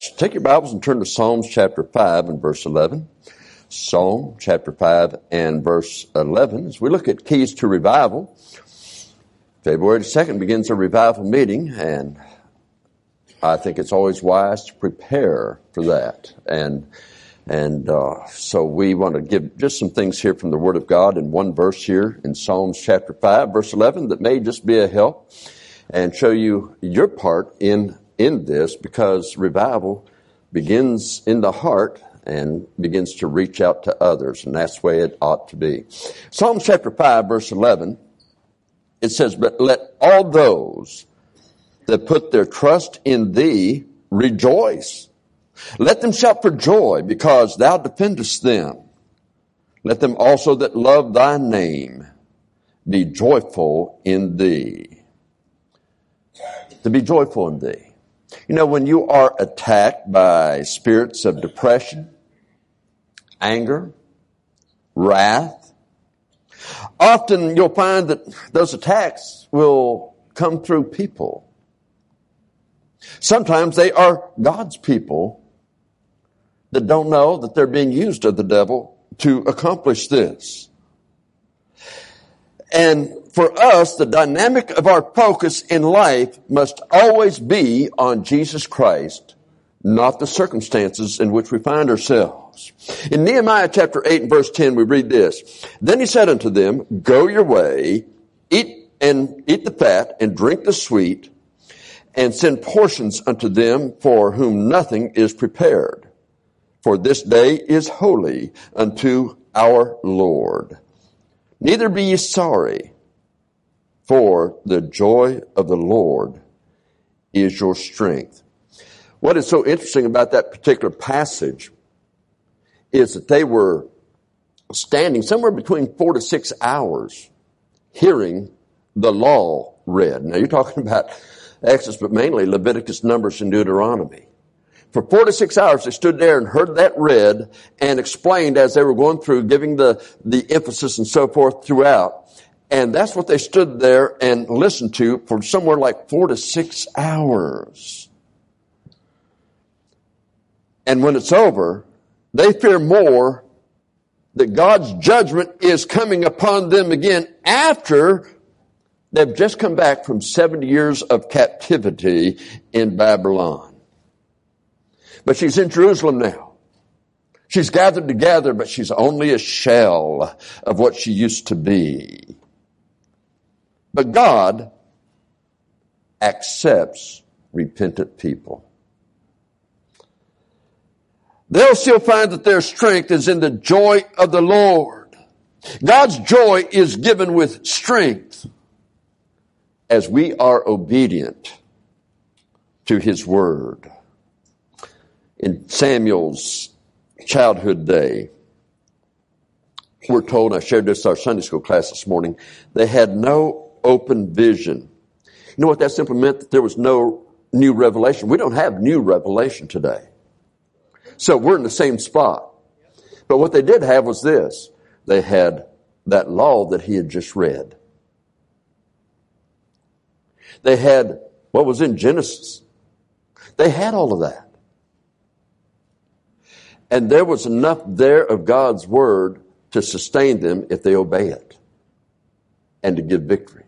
Take your Bibles and turn to Psalms chapter 5 and verse 11. Psalm chapter 5 and verse 11. As we look at keys to revival, February 2nd begins a revival meeting, and I think it's always wise to prepare for that. And and uh, so we want to give just some things here from the Word of God in one verse here in Psalms chapter 5, verse 11, that may just be a help and show you your part in in this because revival begins in the heart and begins to reach out to others, and that's the way it ought to be. Psalm chapter 5, verse 11, it says, But let all those that put their trust in thee rejoice. Let them shout for joy because thou defendest them. Let them also that love thy name be joyful in thee. To be joyful in thee. You know, when you are attacked by spirits of depression, anger, wrath, often you'll find that those attacks will come through people. Sometimes they are God's people that don't know that they're being used of the devil to accomplish this. And for us, the dynamic of our focus in life must always be on Jesus Christ, not the circumstances in which we find ourselves. In Nehemiah chapter 8 and verse 10, we read this. Then he said unto them, Go your way, eat and eat the fat and drink the sweet, and send portions unto them for whom nothing is prepared. For this day is holy unto our Lord. Neither be ye sorry, for the joy of the Lord is your strength. What is so interesting about that particular passage is that they were standing somewhere between four to six hours hearing the law read. Now you're talking about Exodus, but mainly Leviticus, Numbers, and Deuteronomy. For four to six hours, they stood there and heard that read and explained as they were going through, giving the, the emphasis and so forth throughout. And that's what they stood there and listened to for somewhere like four to six hours. And when it's over, they fear more that God's judgment is coming upon them again after they've just come back from 70 years of captivity in Babylon. But she's in Jerusalem now. She's gathered together, but she's only a shell of what she used to be. But God accepts repentant people. They'll still find that their strength is in the joy of the Lord. God's joy is given with strength as we are obedient to His Word. In Samuel's childhood day, we're told, I shared this our Sunday school class this morning, they had no open vision. You know what that simply meant? That there was no new revelation. We don't have new revelation today. So we're in the same spot. But what they did have was this. They had that law that he had just read. They had what was in Genesis. They had all of that. And there was enough there of God's word to sustain them if they obey it and to give victory.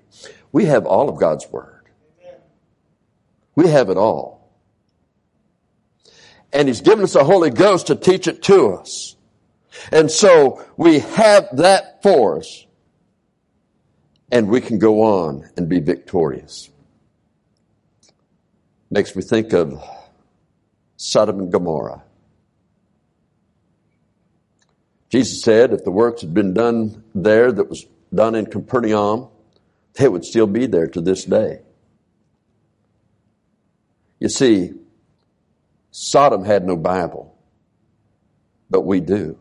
We have all of God's Word. We have it all. And He's given us the Holy Ghost to teach it to us. And so we have that for us. And we can go on and be victorious. Makes me think of Sodom and Gomorrah. Jesus said if the works had been done there that was done in Capernaum, they would still be there to this day. You see, Sodom had no Bible, but we do.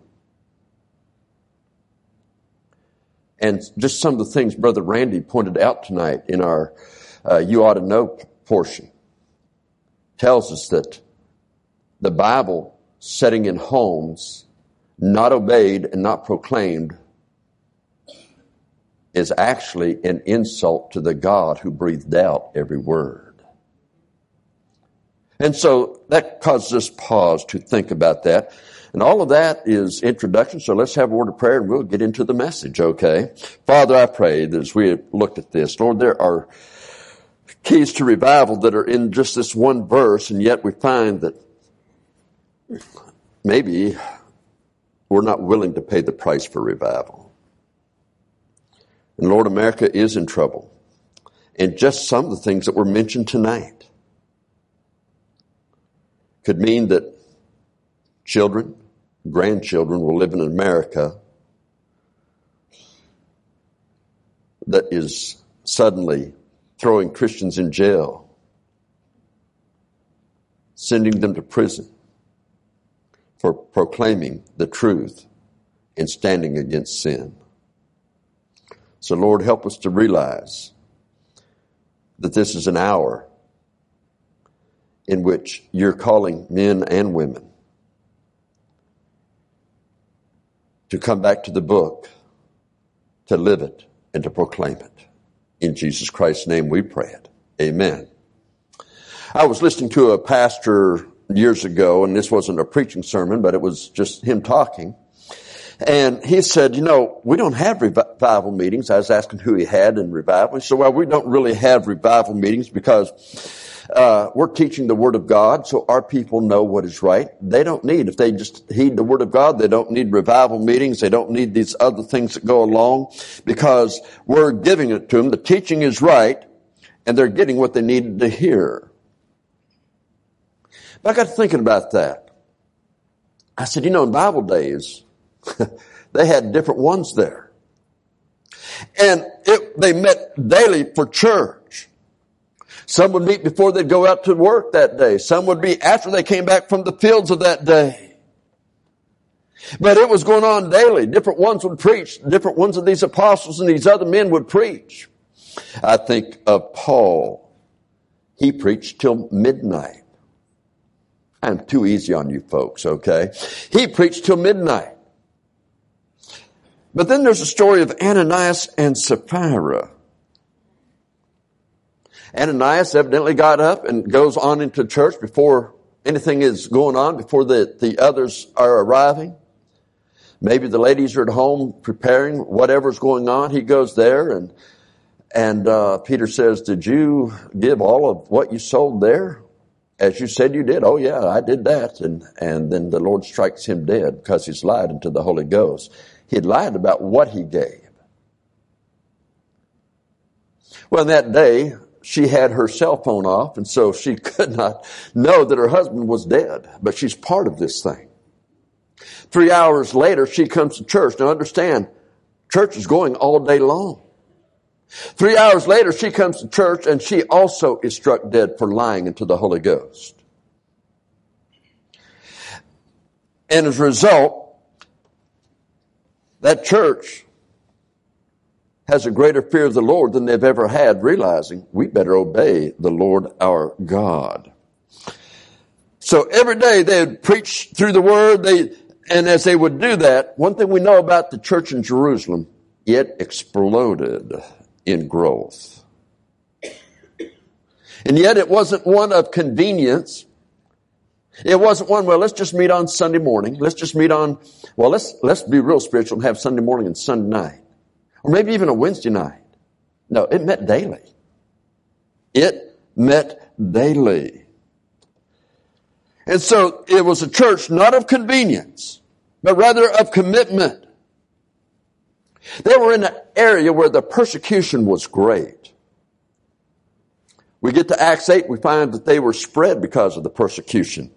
And just some of the things Brother Randy pointed out tonight in our uh, You Ought to Know portion tells us that the Bible setting in homes, not obeyed and not proclaimed, is actually an insult to the God who breathed out every word. And so that causes us pause to think about that. And all of that is introduction. So let's have a word of prayer and we'll get into the message, okay? Father, I pray that as we looked at this, Lord, there are keys to revival that are in just this one verse, and yet we find that maybe we're not willing to pay the price for revival. And Lord, America is in trouble. And just some of the things that were mentioned tonight could mean that children, grandchildren will live in America that is suddenly throwing Christians in jail, sending them to prison for proclaiming the truth and standing against sin. So, Lord, help us to realize that this is an hour in which you're calling men and women to come back to the book, to live it, and to proclaim it. In Jesus Christ's name we pray it. Amen. I was listening to a pastor years ago, and this wasn't a preaching sermon, but it was just him talking. And he said, you know, we don't have revival meetings. I was asking who he had in revival. He said, well, we don't really have revival meetings because uh, we're teaching the Word of God, so our people know what is right. They don't need, if they just heed the Word of God, they don't need revival meetings. They don't need these other things that go along because we're giving it to them. The teaching is right, and they're getting what they needed to hear. But I got thinking about that. I said, you know, in Bible days, they had different ones there. And it, they met daily for church. Some would meet before they'd go out to work that day. Some would be after they came back from the fields of that day. But it was going on daily. Different ones would preach. Different ones of these apostles and these other men would preach. I think of Paul. He preached till midnight. I'm too easy on you folks, okay? He preached till midnight. But then there's a story of Ananias and Sapphira. Ananias evidently got up and goes on into church before anything is going on, before the, the others are arriving. Maybe the ladies are at home preparing whatever's going on. He goes there and, and, uh, Peter says, did you give all of what you sold there? As you said you did. Oh yeah, I did that. And, and then the Lord strikes him dead because he's lied into the Holy Ghost. He had lied about what he gave. Well, that day, she had her cell phone off and so she could not know that her husband was dead, but she's part of this thing. Three hours later, she comes to church. Now understand, church is going all day long. Three hours later, she comes to church and she also is struck dead for lying into the Holy Ghost. And as a result, that church has a greater fear of the Lord than they've ever had, realizing we better obey the Lord our God. So every day they would preach through the word, they, and as they would do that, one thing we know about the church in Jerusalem, it exploded in growth. And yet it wasn't one of convenience. It wasn't one, well, let's just meet on Sunday morning. Let's just meet on, well, let's, let's be real spiritual and have Sunday morning and Sunday night. Or maybe even a Wednesday night. No, it met daily. It met daily. And so it was a church not of convenience, but rather of commitment. They were in an area where the persecution was great. We get to Acts 8, we find that they were spread because of the persecution,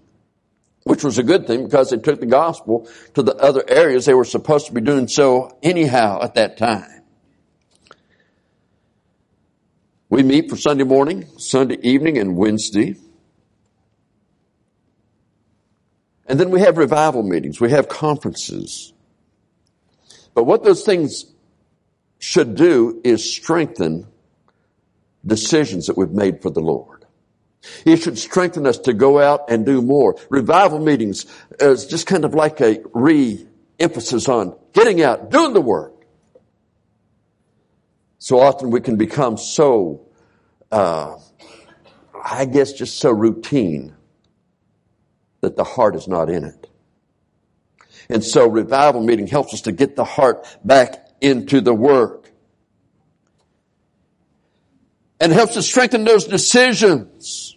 which was a good thing because they took the gospel to the other areas they were supposed to be doing so anyhow at that time. We meet for Sunday morning, Sunday evening, and Wednesday. And then we have revival meetings. We have conferences. But what those things should do is strengthen decisions that we've made for the Lord. It should strengthen us to go out and do more. Revival meetings is just kind of like a re-emphasis on getting out, doing the work. So often we can become so, uh, I guess, just so routine that the heart is not in it. And so revival meeting helps us to get the heart back into the work. And helps us strengthen those decisions.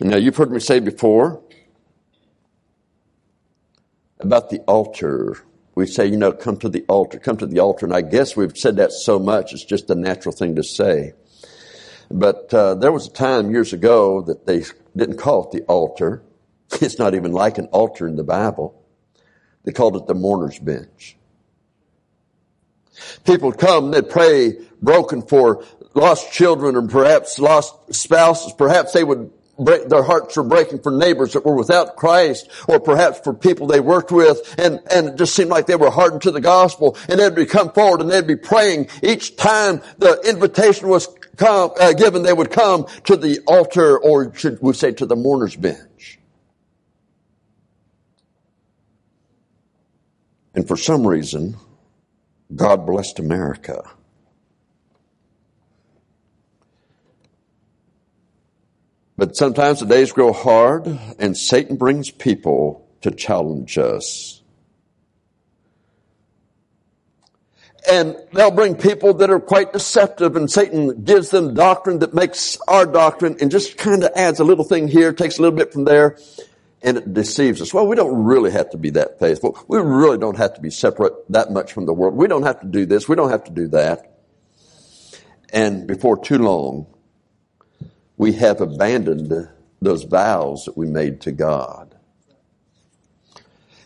Now you've heard me say before about the altar. We say, you know, come to the altar, come to the altar. And I guess we've said that so much, it's just a natural thing to say. But uh, there was a time years ago that they didn't call it the altar. It's not even like an altar in the Bible. They called it the mourner's bench. People come, they'd pray broken for lost children or perhaps lost spouses. Perhaps they would break, their hearts were breaking for neighbors that were without Christ or perhaps for people they worked with and, and it just seemed like they were hardened to the gospel and they'd be come forward and they'd be praying each time the invitation was come, uh, given they would come to the altar or should we say to the mourner's bench. And for some reason, God blessed America. But sometimes the days grow hard and Satan brings people to challenge us. And they'll bring people that are quite deceptive and Satan gives them doctrine that makes our doctrine and just kind of adds a little thing here, takes a little bit from there and it deceives us. Well, we don't really have to be that faithful. We really don't have to be separate that much from the world. We don't have to do this. We don't have to do that. And before too long, we have abandoned those vows that we made to God.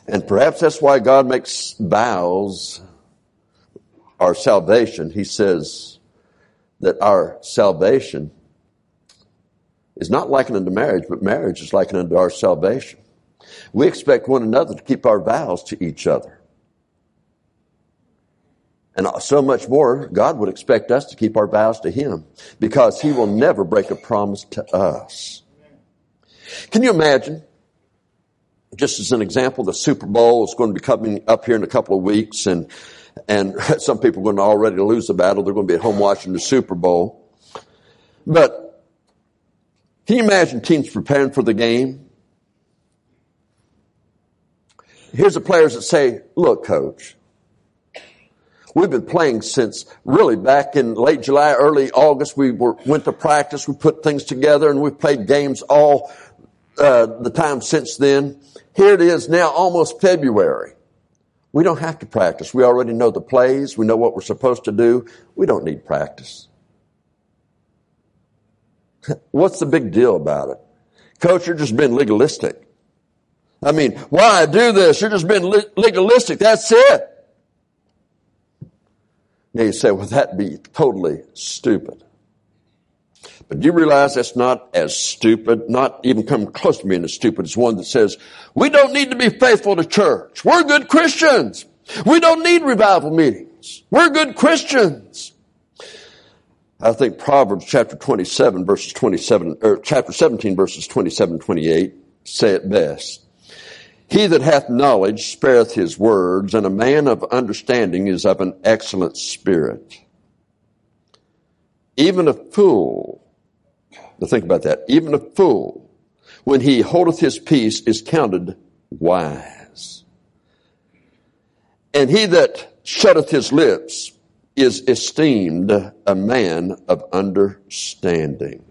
And perhaps that's why God makes vows our salvation. He says that our salvation is not likened unto marriage, but marriage is likened unto our salvation. We expect one another to keep our vows to each other. And so much more, God would expect us to keep our vows to Him because He will never break a promise to us. Can you imagine? Just as an example, the Super Bowl is going to be coming up here in a couple of weeks and, and some people are going to already lose the battle. They're going to be at home watching the Super Bowl. But can you imagine teams preparing for the game? Here's the players that say, look, coach, we've been playing since really back in late July, early August. We were, went to practice. We put things together and we've played games all uh, the time since then. Here it is now almost February. We don't have to practice. We already know the plays. We know what we're supposed to do. We don't need practice. What's the big deal about it? Coach, you're just being legalistic. I mean, why do this? You're just being legalistic. That's it. Now you say, well, that'd be totally stupid. But do you realize that's not as stupid, not even come close to being as stupid as one that says, we don't need to be faithful to church. We're good Christians. We don't need revival meetings. We're good Christians. I think Proverbs chapter 27 verses 27, or chapter 17 verses 27 28 say it best. He that hath knowledge spareth his words, and a man of understanding is of an excellent spirit. Even a fool, now think about that, even a fool, when he holdeth his peace, is counted wise. And he that shutteth his lips is esteemed a man of understanding.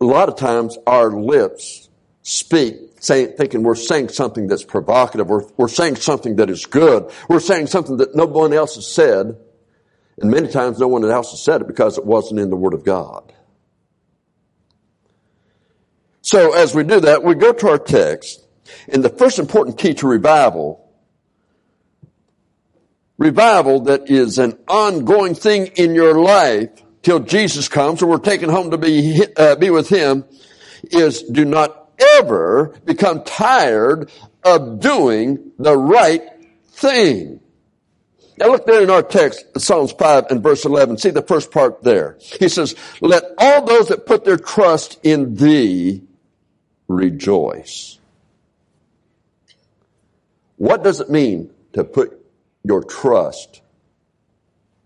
A lot of times our lips speak saying, thinking we're saying something that's provocative, or we're saying something that is good, we're saying something that no one else has said, and many times no one else has said it because it wasn't in the Word of God. So as we do that, we go to our text, and the first important key to revival revival that is an ongoing thing in your life till Jesus comes or we're taken home to be, uh, be with Him is do not ever become tired of doing the right thing. Now look there in our text, Psalms 5 and verse 11. See the first part there. He says, let all those that put their trust in thee rejoice. What does it mean to put your trust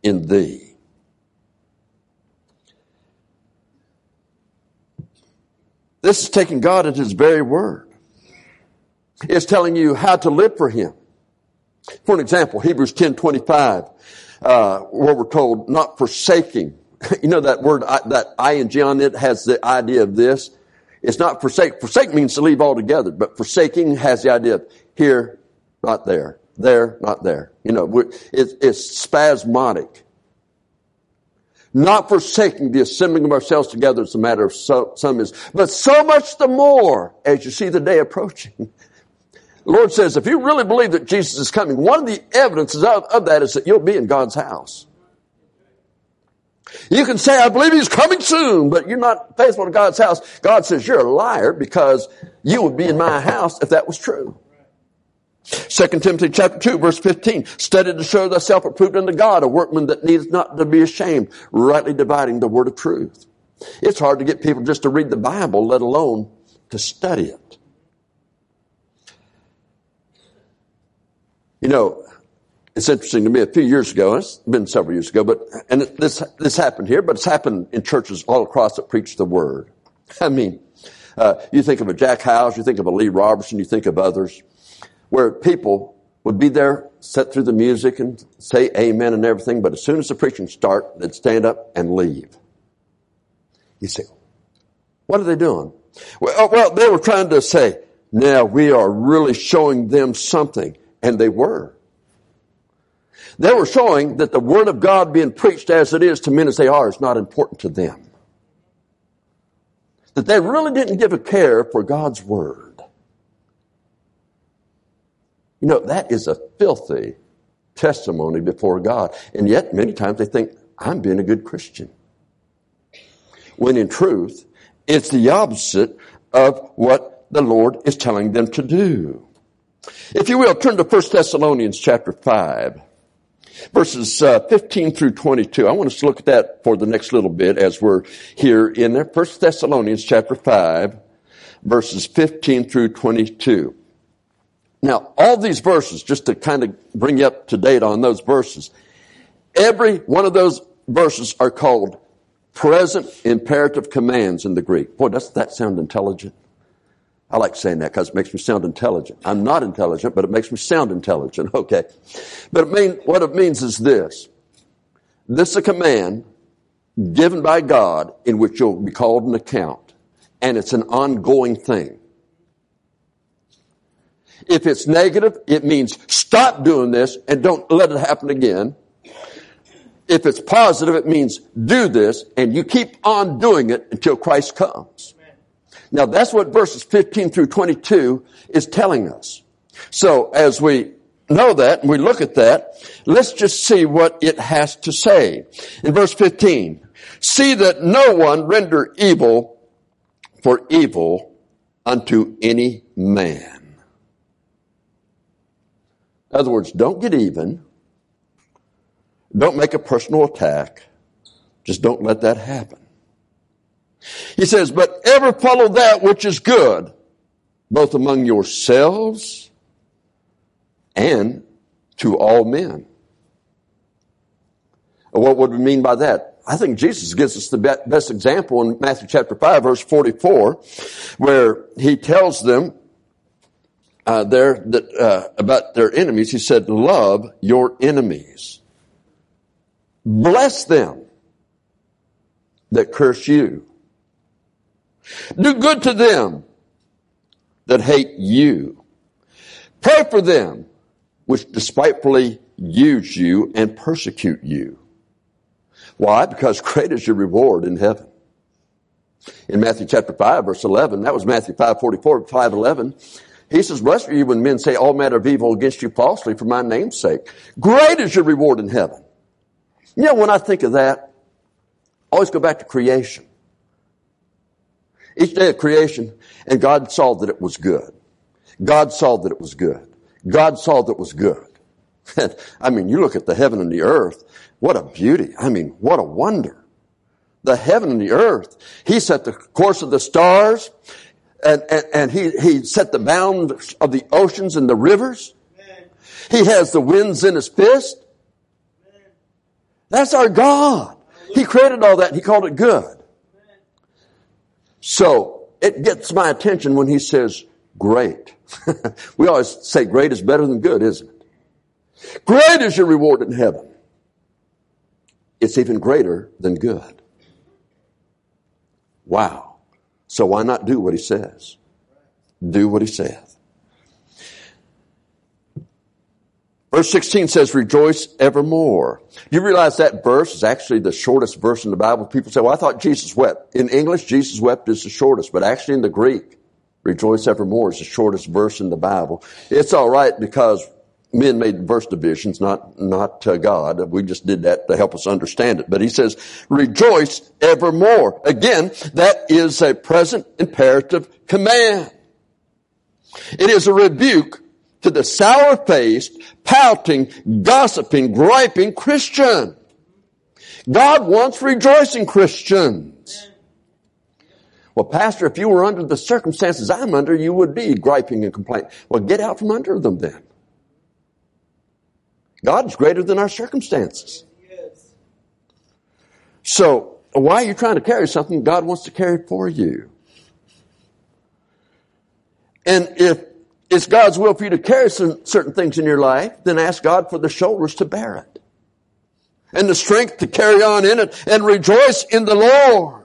in thee. This is taking God at His very word. It's telling you how to live for Him. For an example, Hebrews 10, 25, uh, where we're told not forsaking. You know that word, that ing on it has the idea of this. It's not forsake. Forsake means to leave altogether, but forsaking has the idea of here, not there, there, not there. You know, it's, it's spasmodic. Not forsaking the assembling of ourselves together as a matter of so, some is, but so much the more as you see the day approaching. The Lord says, if you really believe that Jesus is coming, one of the evidences of, of that is that you'll be in God's house. You can say, I believe he's coming soon, but you're not faithful to God's house. God says you're a liar because you would be in my house if that was true. 2 Timothy chapter 2 verse 15, study to show thyself approved unto God, a workman that needs not to be ashamed, rightly dividing the word of truth. It's hard to get people just to read the Bible, let alone to study it. You know, it's interesting to me. A few years ago, it's been several years ago, but and this this happened here, but it's happened in churches all across that preach the word. I mean, uh, you think of a Jack Hyles, you think of a Lee Roberson, you think of others, where people would be there, sit through the music and say amen and everything, but as soon as the preaching start, they'd stand up and leave. You say, what are they doing? Well, uh, well, they were trying to say, now we are really showing them something. And they were. They were showing that the Word of God being preached as it is to men as they are is not important to them. That they really didn't give a care for God's Word. You know, that is a filthy testimony before God. And yet, many times they think, I'm being a good Christian. When in truth, it's the opposite of what the Lord is telling them to do. If you will, turn to 1 Thessalonians chapter 5, verses uh, 15 through 22. I want us to look at that for the next little bit as we're here in there. 1 Thessalonians chapter 5, verses 15 through 22. Now, all these verses, just to kind of bring you up to date on those verses, every one of those verses are called present imperative commands in the Greek. Boy, does that sound intelligent? I like saying that because it makes me sound intelligent. I'm not intelligent, but it makes me sound intelligent. Okay. But it mean, what it means is this. This is a command given by God in which you'll be called an account. And it's an ongoing thing. If it's negative, it means stop doing this and don't let it happen again. If it's positive, it means do this and you keep on doing it until Christ comes. Now that's what verses 15 through 22 is telling us. So as we know that and we look at that, let's just see what it has to say. In verse 15, see that no one render evil for evil unto any man. In other words, don't get even. Don't make a personal attack. Just don't let that happen. He says, but ever follow that which is good, both among yourselves and to all men. What would we mean by that? I think Jesus gives us the best example in Matthew chapter 5 verse 44 where he tells them uh, there that, uh, about their enemies. He said, love your enemies. Bless them that curse you. Do good to them that hate you. Pray for them which despitefully use you and persecute you. Why? Because great is your reward in heaven. In Matthew chapter 5 verse 11, that was Matthew 5 44, 5 11. He says, blessed are you when men say all manner of evil against you falsely for my name's sake. Great is your reward in heaven. You know, when I think of that, I always go back to creation. Each day of creation, and God saw that it was good. God saw that it was good. God saw that it was good. I mean, you look at the heaven and the earth, what a beauty. I mean, what a wonder. The heaven and the earth. He set the course of the stars, and, and, and he, he set the bounds of the oceans and the rivers. He has the winds in his fist. That's our God. He created all that and he called it good. So, it gets my attention when he says great. we always say great is better than good, isn't it? Great is your reward in heaven. It's even greater than good. Wow. So why not do what he says? Do what he says. Verse 16 says, rejoice evermore. You realize that verse is actually the shortest verse in the Bible. People say, well, I thought Jesus wept. In English, Jesus wept is the shortest, but actually in the Greek, rejoice evermore is the shortest verse in the Bible. It's alright because men made verse divisions, not, not uh, God. We just did that to help us understand it. But he says, rejoice evermore. Again, that is a present imperative command. It is a rebuke to the sour-faced, pouting, gossiping, griping Christian. God wants rejoicing Christians. Well, pastor, if you were under the circumstances I'm under, you would be griping and complaining. Well, get out from under them then. God's greater than our circumstances. So, why are you trying to carry something God wants to carry for you? And if it's God's will for you to carry some, certain things in your life, then ask God for the shoulders to bear it. And the strength to carry on in it and rejoice in the Lord.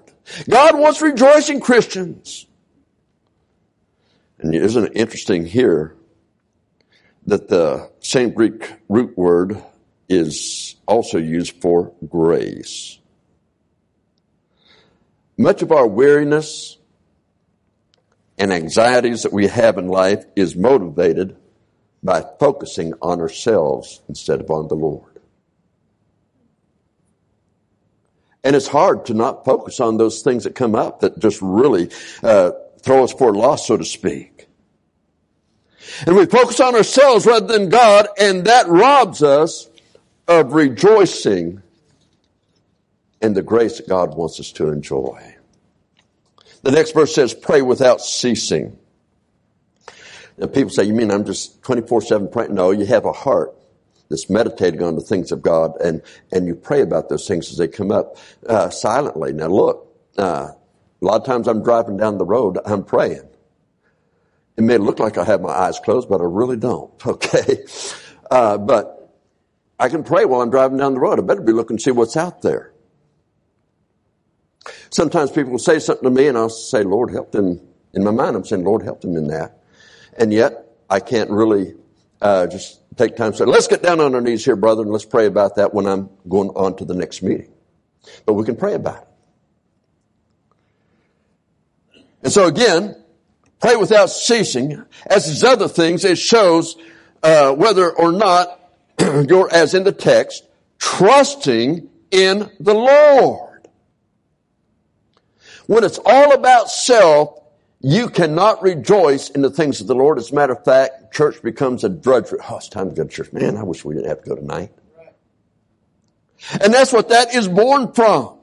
God wants rejoicing Christians. And isn't it interesting here that the same Greek root word is also used for grace? Much of our weariness, and anxieties that we have in life is motivated by focusing on ourselves instead of on the Lord. And it's hard to not focus on those things that come up that just really uh, throw us for a loss, so to speak. And we focus on ourselves rather than God, and that robs us of rejoicing in the grace that God wants us to enjoy. The next verse says, pray without ceasing. Now people say, you mean I'm just 24-7 praying? No, you have a heart that's meditating on the things of God and, and you pray about those things as they come up uh, silently. Now look, uh, a lot of times I'm driving down the road, I'm praying. It may look like I have my eyes closed, but I really don't. Okay. Uh, but I can pray while I'm driving down the road. I better be looking to see what's out there. Sometimes people will say something to me and I'll say, Lord, help them. In my mind, I'm saying, Lord, help them in that. And yet, I can't really uh, just take time to say, let's get down on our knees here, brother, and let's pray about that when I'm going on to the next meeting. But we can pray about it. And so again, pray without ceasing. As these other things, it shows uh, whether or not you're, as in the text, trusting in the Lord. When it's all about self, you cannot rejoice in the things of the Lord. As a matter of fact, church becomes a drudgery. Oh, it's time to go to church. Man, I wish we didn't have to go tonight. And that's what that is born from.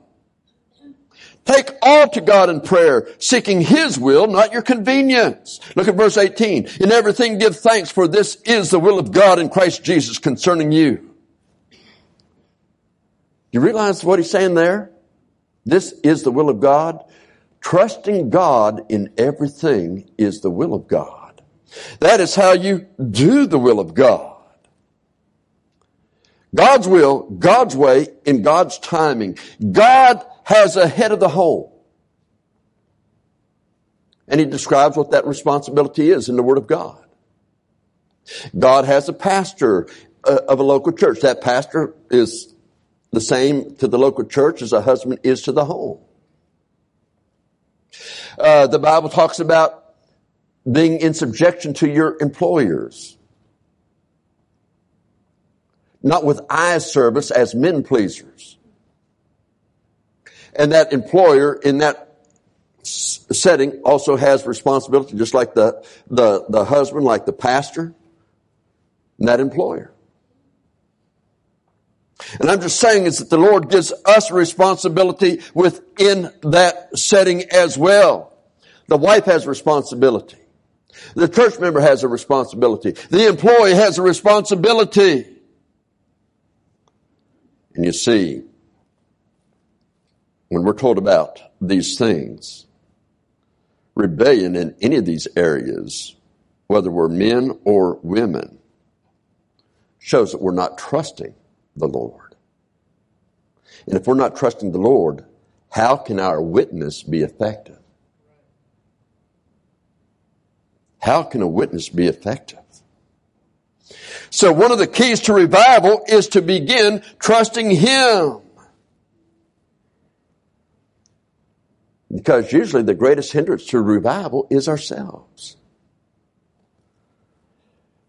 Take all to God in prayer, seeking His will, not your convenience. Look at verse 18. In everything give thanks for this is the will of God in Christ Jesus concerning you. You realize what he's saying there? This is the will of God. Trusting God in everything is the will of God. That is how you do the will of God. God's will, God's way, in God's timing. God has a head of the home. And he describes what that responsibility is in the Word of God. God has a pastor uh, of a local church. That pastor is the same to the local church as a husband is to the home. Uh, the Bible talks about being in subjection to your employers. Not with eye service as men pleasers. And that employer in that setting also has responsibility, just like the, the, the husband, like the pastor, and that employer. And I'm just saying is that the Lord gives us responsibility within that setting as well. The wife has responsibility. The church member has a responsibility. The employee has a responsibility. And you see, when we're told about these things, rebellion in any of these areas, whether we're men or women, shows that we're not trusting the Lord. And if we're not trusting the Lord, how can our witness be effective? How can a witness be effective? So one of the keys to revival is to begin trusting Him. Because usually the greatest hindrance to revival is ourselves.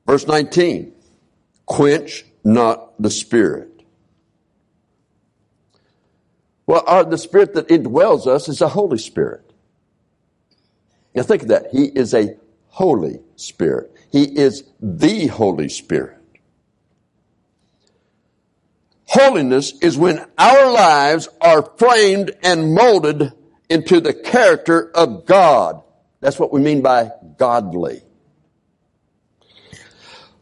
Verse 19, quench not the spirit. Well, our, the spirit that indwells us is the Holy Spirit. Now think of that. He is a Holy Spirit. He is the Holy Spirit. Holiness is when our lives are framed and molded into the character of God. That's what we mean by godly.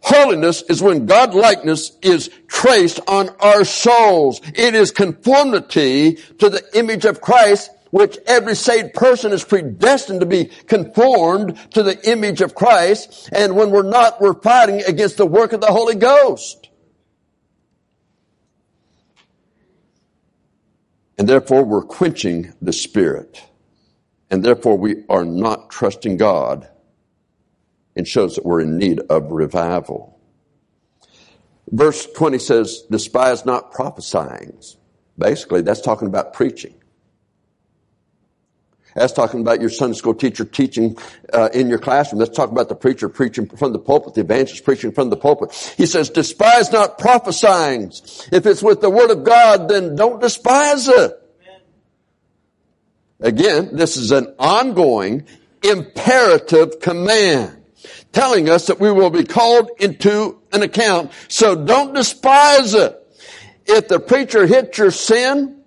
Holiness is when God likeness is traced on our souls. It is conformity to the image of Christ, which every saved person is predestined to be conformed to the image of Christ. And when we're not, we're fighting against the work of the Holy Ghost. And therefore we're quenching the Spirit. And therefore we are not trusting God and shows that we're in need of revival. Verse 20 says, despise not prophesying. Basically, that's talking about preaching. That's talking about your Sunday school teacher teaching uh, in your classroom. That's talking about the preacher preaching from the pulpit, the evangelist preaching from the pulpit. He says, despise not prophesying. If it's with the word of God, then don't despise it. Again, this is an ongoing imperative command telling us that we will be called into an account. So don't despise it. If the preacher hits your sin,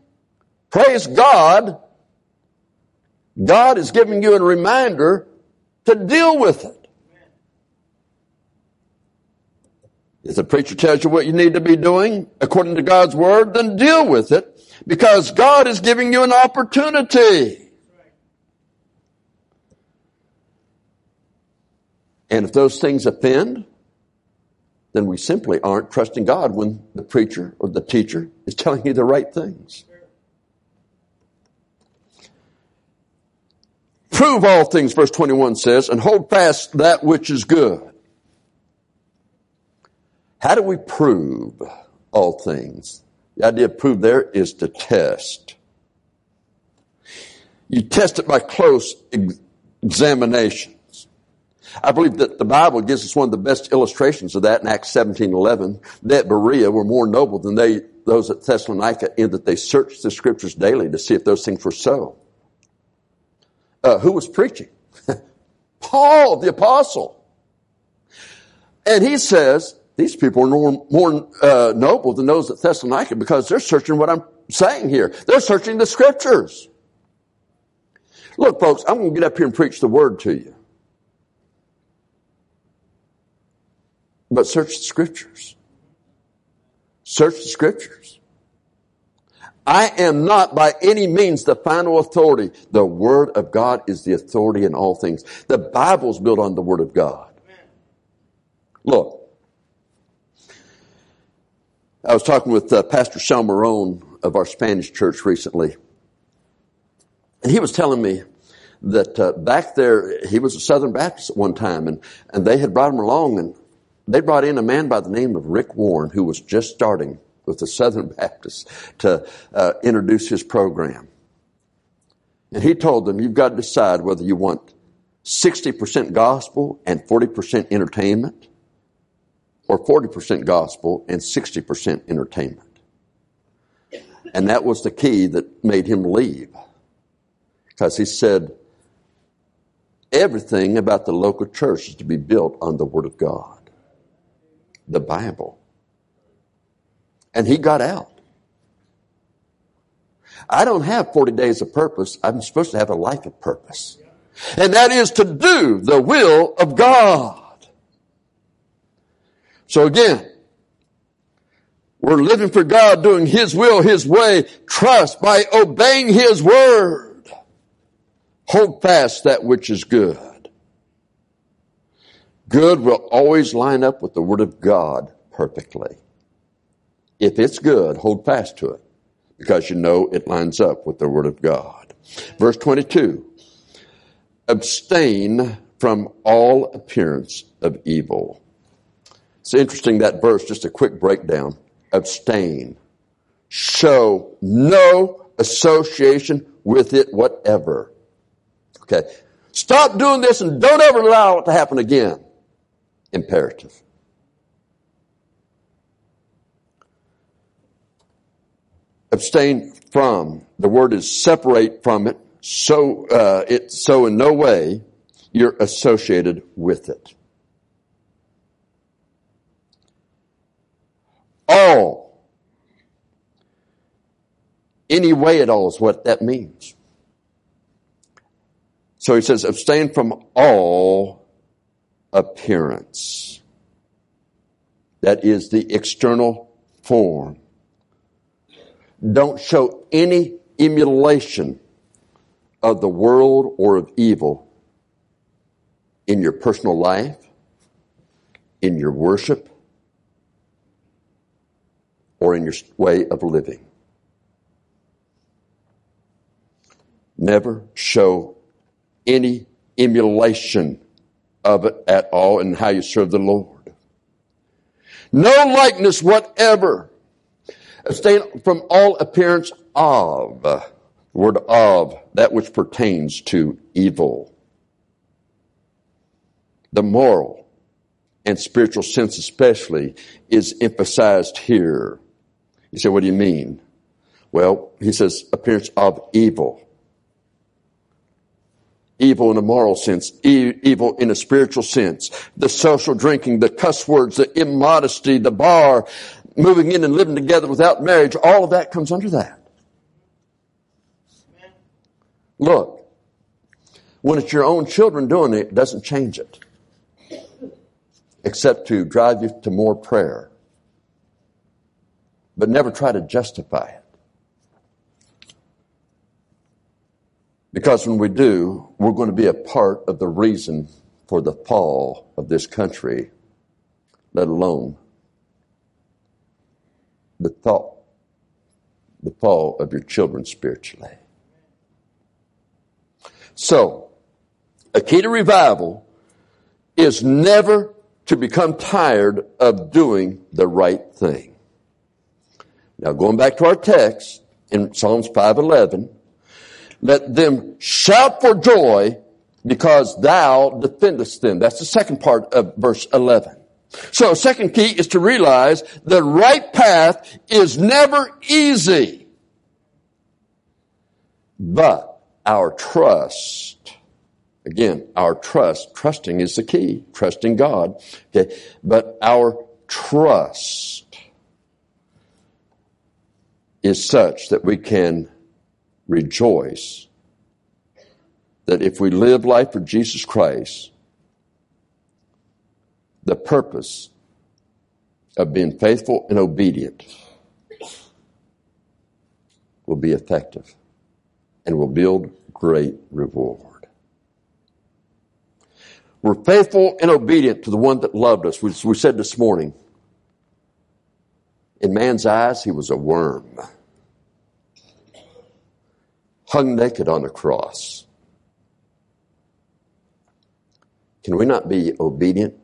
praise God. God is giving you a reminder to deal with it. If the preacher tells you what you need to be doing according to God's word, then deal with it because God is giving you an opportunity. And if those things offend, then we simply aren't trusting God when the preacher or the teacher is telling you the right things. Prove all things, verse 21 says, and hold fast that which is good. How do we prove all things? The idea of prove there is to test. You test it by close examinations. I believe that the Bible gives us one of the best illustrations of that in Acts 17, 11. They at Berea were more noble than they, those at Thessalonica in that they searched the scriptures daily to see if those things were so. Uh, who was preaching? Paul, the apostle. And he says, these people are more, more uh, noble than those at Thessalonica because they're searching what I'm saying here. They're searching the scriptures. Look, folks, I'm going to get up here and preach the word to you. But search the scriptures. Search the scriptures. I am not by any means the final authority. The Word of God is the authority in all things. The Bible's built on the Word of God. Look, I was talking with uh, Pastor Salmarone of our Spanish church recently, and he was telling me that uh, back there, he was a Southern Baptist at one time, and, and they had brought him along, and they brought in a man by the name of Rick Warren who was just starting with the Southern Baptists to uh, introduce his program. And he told them, you've got to decide whether you want 60% gospel and 40% entertainment or 40% gospel and 60% entertainment. And that was the key that made him leave. Because he said, everything about the local church is to be built on the Word of God the Bible. And he got out. I don't have 40 days of purpose. I'm supposed to have a life of purpose. And that is to do the will of God. So again, we're living for God, doing His will, His way, trust by obeying His word. Hold fast that which is good. Good will always line up with the Word of God perfectly. If it's good, hold fast to it because you know it lines up with the Word of God. Verse 22 Abstain from all appearance of evil. It's interesting that verse, just a quick breakdown. Abstain. Show no association with it whatever. Okay. Stop doing this and don't ever allow it to happen again. Imperative. Abstain from. The word is separate from it. So, uh, it, so in no way you're associated with it. All. Any way at all is what that means. So he says, abstain from all appearance. That is the external form. Don't show any emulation of the world or of evil in your personal life, in your worship, or in your way of living. Never show any emulation of it at all in how you serve the Lord. No likeness whatever. Abstain from all appearance of, the word of, that which pertains to evil. The moral and spiritual sense especially is emphasized here. You say, what do you mean? Well, he says appearance of evil evil in a moral sense, e- evil in a spiritual sense, the social drinking, the cuss words, the immodesty, the bar, moving in and living together without marriage, all of that comes under that. Look, when it's your own children doing it, it doesn't change it. Except to drive you to more prayer. But never try to justify it. Because when we do, we're going to be a part of the reason for the fall of this country, let alone the thought, the fall of your children spiritually. So, a key to revival is never to become tired of doing the right thing. Now, going back to our text in Psalms 511, let them shout for joy because thou defendest them. That's the second part of verse 11. So second key is to realize the right path is never easy. But our trust, again, our trust, trusting is the key, trusting God. Okay. But our trust is such that we can rejoice that if we live life for Jesus Christ, the purpose of being faithful and obedient will be effective and will build great reward. We're faithful and obedient to the one that loved us. We, we said this morning, in man's eyes, he was a worm hung naked on a cross. Can we not be obedient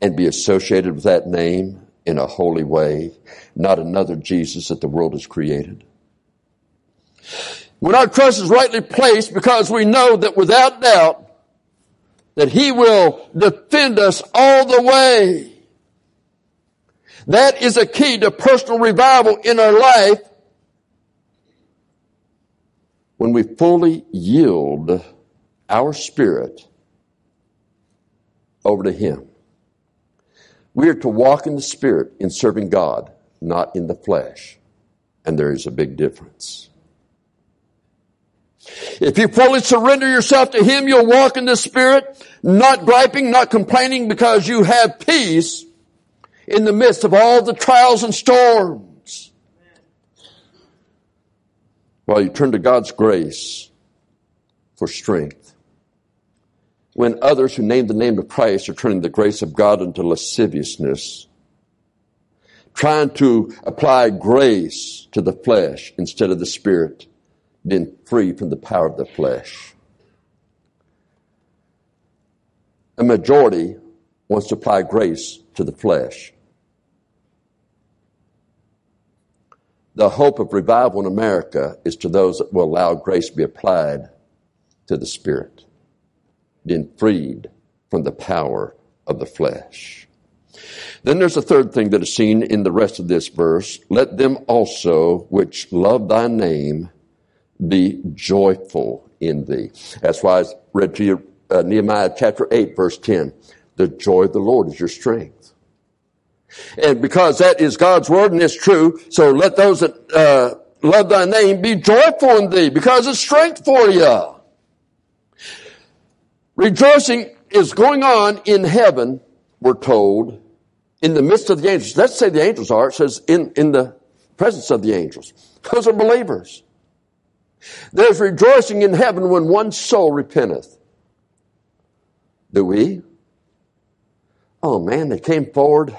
and be associated with that name in a holy way, not another Jesus that the world has created? When our trust is rightly placed because we know that without doubt that He will defend us all the way. That is a key to personal revival in our life when we fully yield our spirit over to Him. We are to walk in the Spirit in serving God, not in the flesh. And there is a big difference. If you fully surrender yourself to Him, you'll walk in the Spirit, not griping, not complaining because you have peace in the midst of all the trials and storms. While you turn to God's grace for strength. When others who name the name of Christ are turning the grace of God into lasciviousness, trying to apply grace to the flesh instead of the spirit, being free from the power of the flesh. A majority wants to apply grace to the flesh. The hope of revival in America is to those that will allow grace to be applied to the Spirit, being freed from the power of the flesh. Then there's a third thing that is seen in the rest of this verse. Let them also which love thy name be joyful in thee. That's why I read to you uh, Nehemiah chapter 8 verse 10. The joy of the Lord is your strength. And because that is God's word and it's true, so let those that uh, love thy name be joyful in thee because it's strength for you. Rejoicing is going on in heaven, we're told, in the midst of the angels. Let's say the angels are. It says in, in the presence of the angels. Those are believers. There's rejoicing in heaven when one soul repenteth. Do we? Oh man, they came forward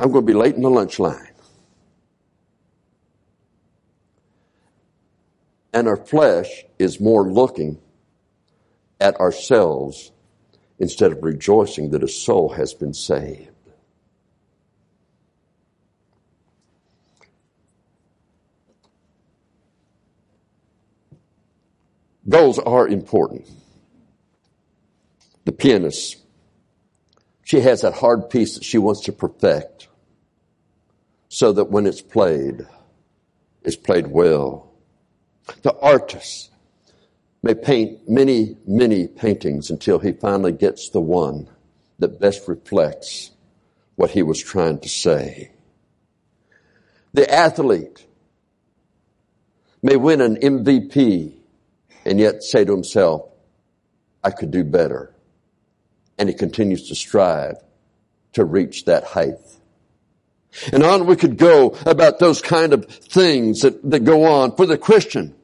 I'm going to be late in the lunch line. And our flesh is more looking at ourselves instead of rejoicing that a soul has been saved. Goals are important. The pianist she has that hard piece that she wants to perfect so that when it's played, it's played well. The artist may paint many, many paintings until he finally gets the one that best reflects what he was trying to say. The athlete may win an MVP and yet say to himself, I could do better and he continues to strive to reach that height. And on we could go about those kind of things that, that go on for the Christian.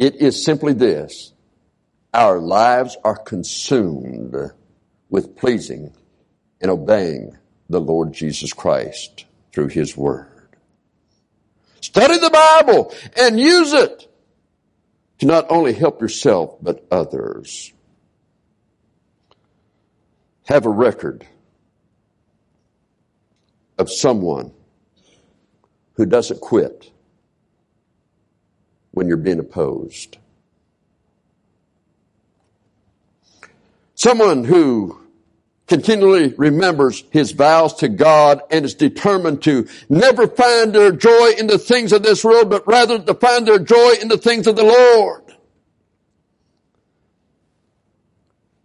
It is simply this. Our lives are consumed with pleasing and obeying the Lord Jesus Christ through His Word. Study the Bible and use it to not only help yourself, but others have a record of someone who doesn't quit when you're being opposed. Someone who continually remembers his vows to God and is determined to never find their joy in the things of this world, but rather to find their joy in the things of the Lord.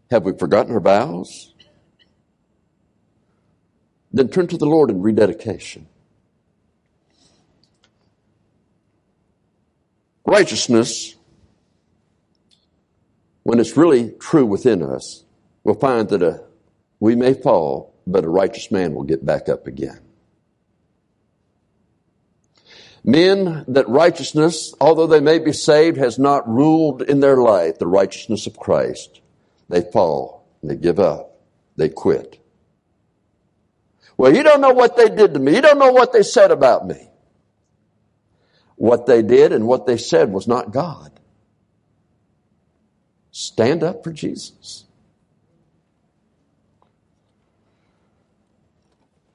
Have we forgotten our vows? Then turn to the Lord in rededication. Righteousness, when it's really true within us, we'll find that a, we may fall, but a righteous man will get back up again. Men that righteousness, although they may be saved, has not ruled in their life the righteousness of Christ. They fall, they give up, they quit. Well, you don't know what they did to me. You don't know what they said about me. What they did and what they said was not God. Stand up for Jesus.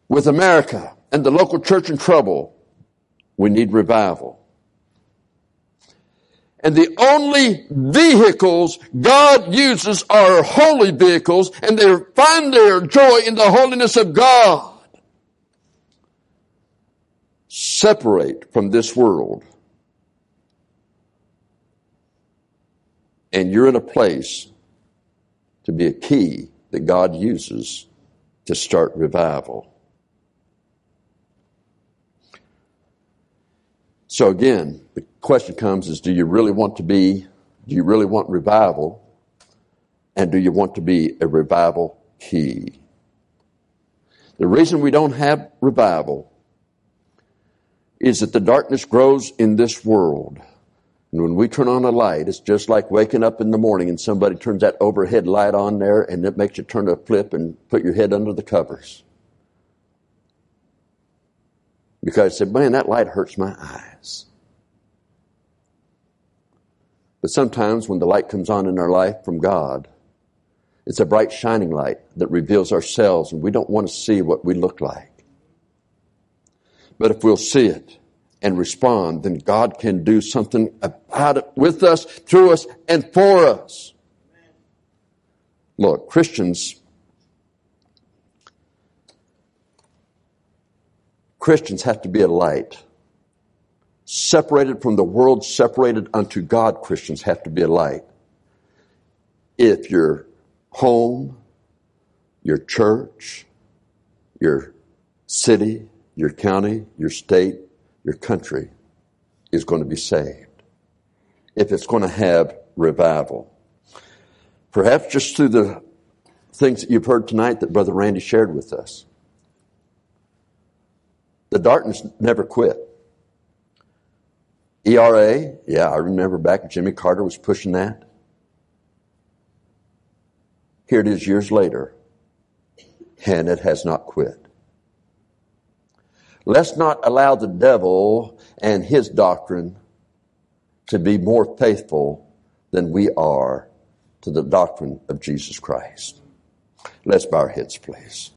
With America and the local church in trouble, we need revival. And the only vehicles God uses are holy vehicles, and they find their joy in the holiness of God. Separate from this world. And you're in a place to be a key that God uses to start revival. So again, the question comes is do you really want to be, do you really want revival? And do you want to be a revival key? The reason we don't have revival is that the darkness grows in this world And when we turn on a light, it's just like waking up in the morning and somebody turns that overhead light on there and it makes you turn a flip and put your head under the covers. Because I said, man, that light hurts my eyes. But sometimes when the light comes on in our life from God, it's a bright shining light that reveals ourselves and we don't want to see what we look like. But if we'll see it and respond, then God can do something about it with us, through us, and for us. Look, Christians, Christians have to be a light. Separated from the world, separated unto God, Christians have to be a light. If your home, your church, your city, your county, your state, your country is going to be saved. If it's going to have revival. Perhaps just through the things that you've heard tonight that Brother Randy shared with us. The darkness never quit. ERA, yeah, I remember back Jimmy Carter was pushing that. Here it is years later, and it has not quit. Let's not allow the devil and his doctrine to be more faithful than we are to the doctrine of Jesus Christ. Let's bow our heads, please.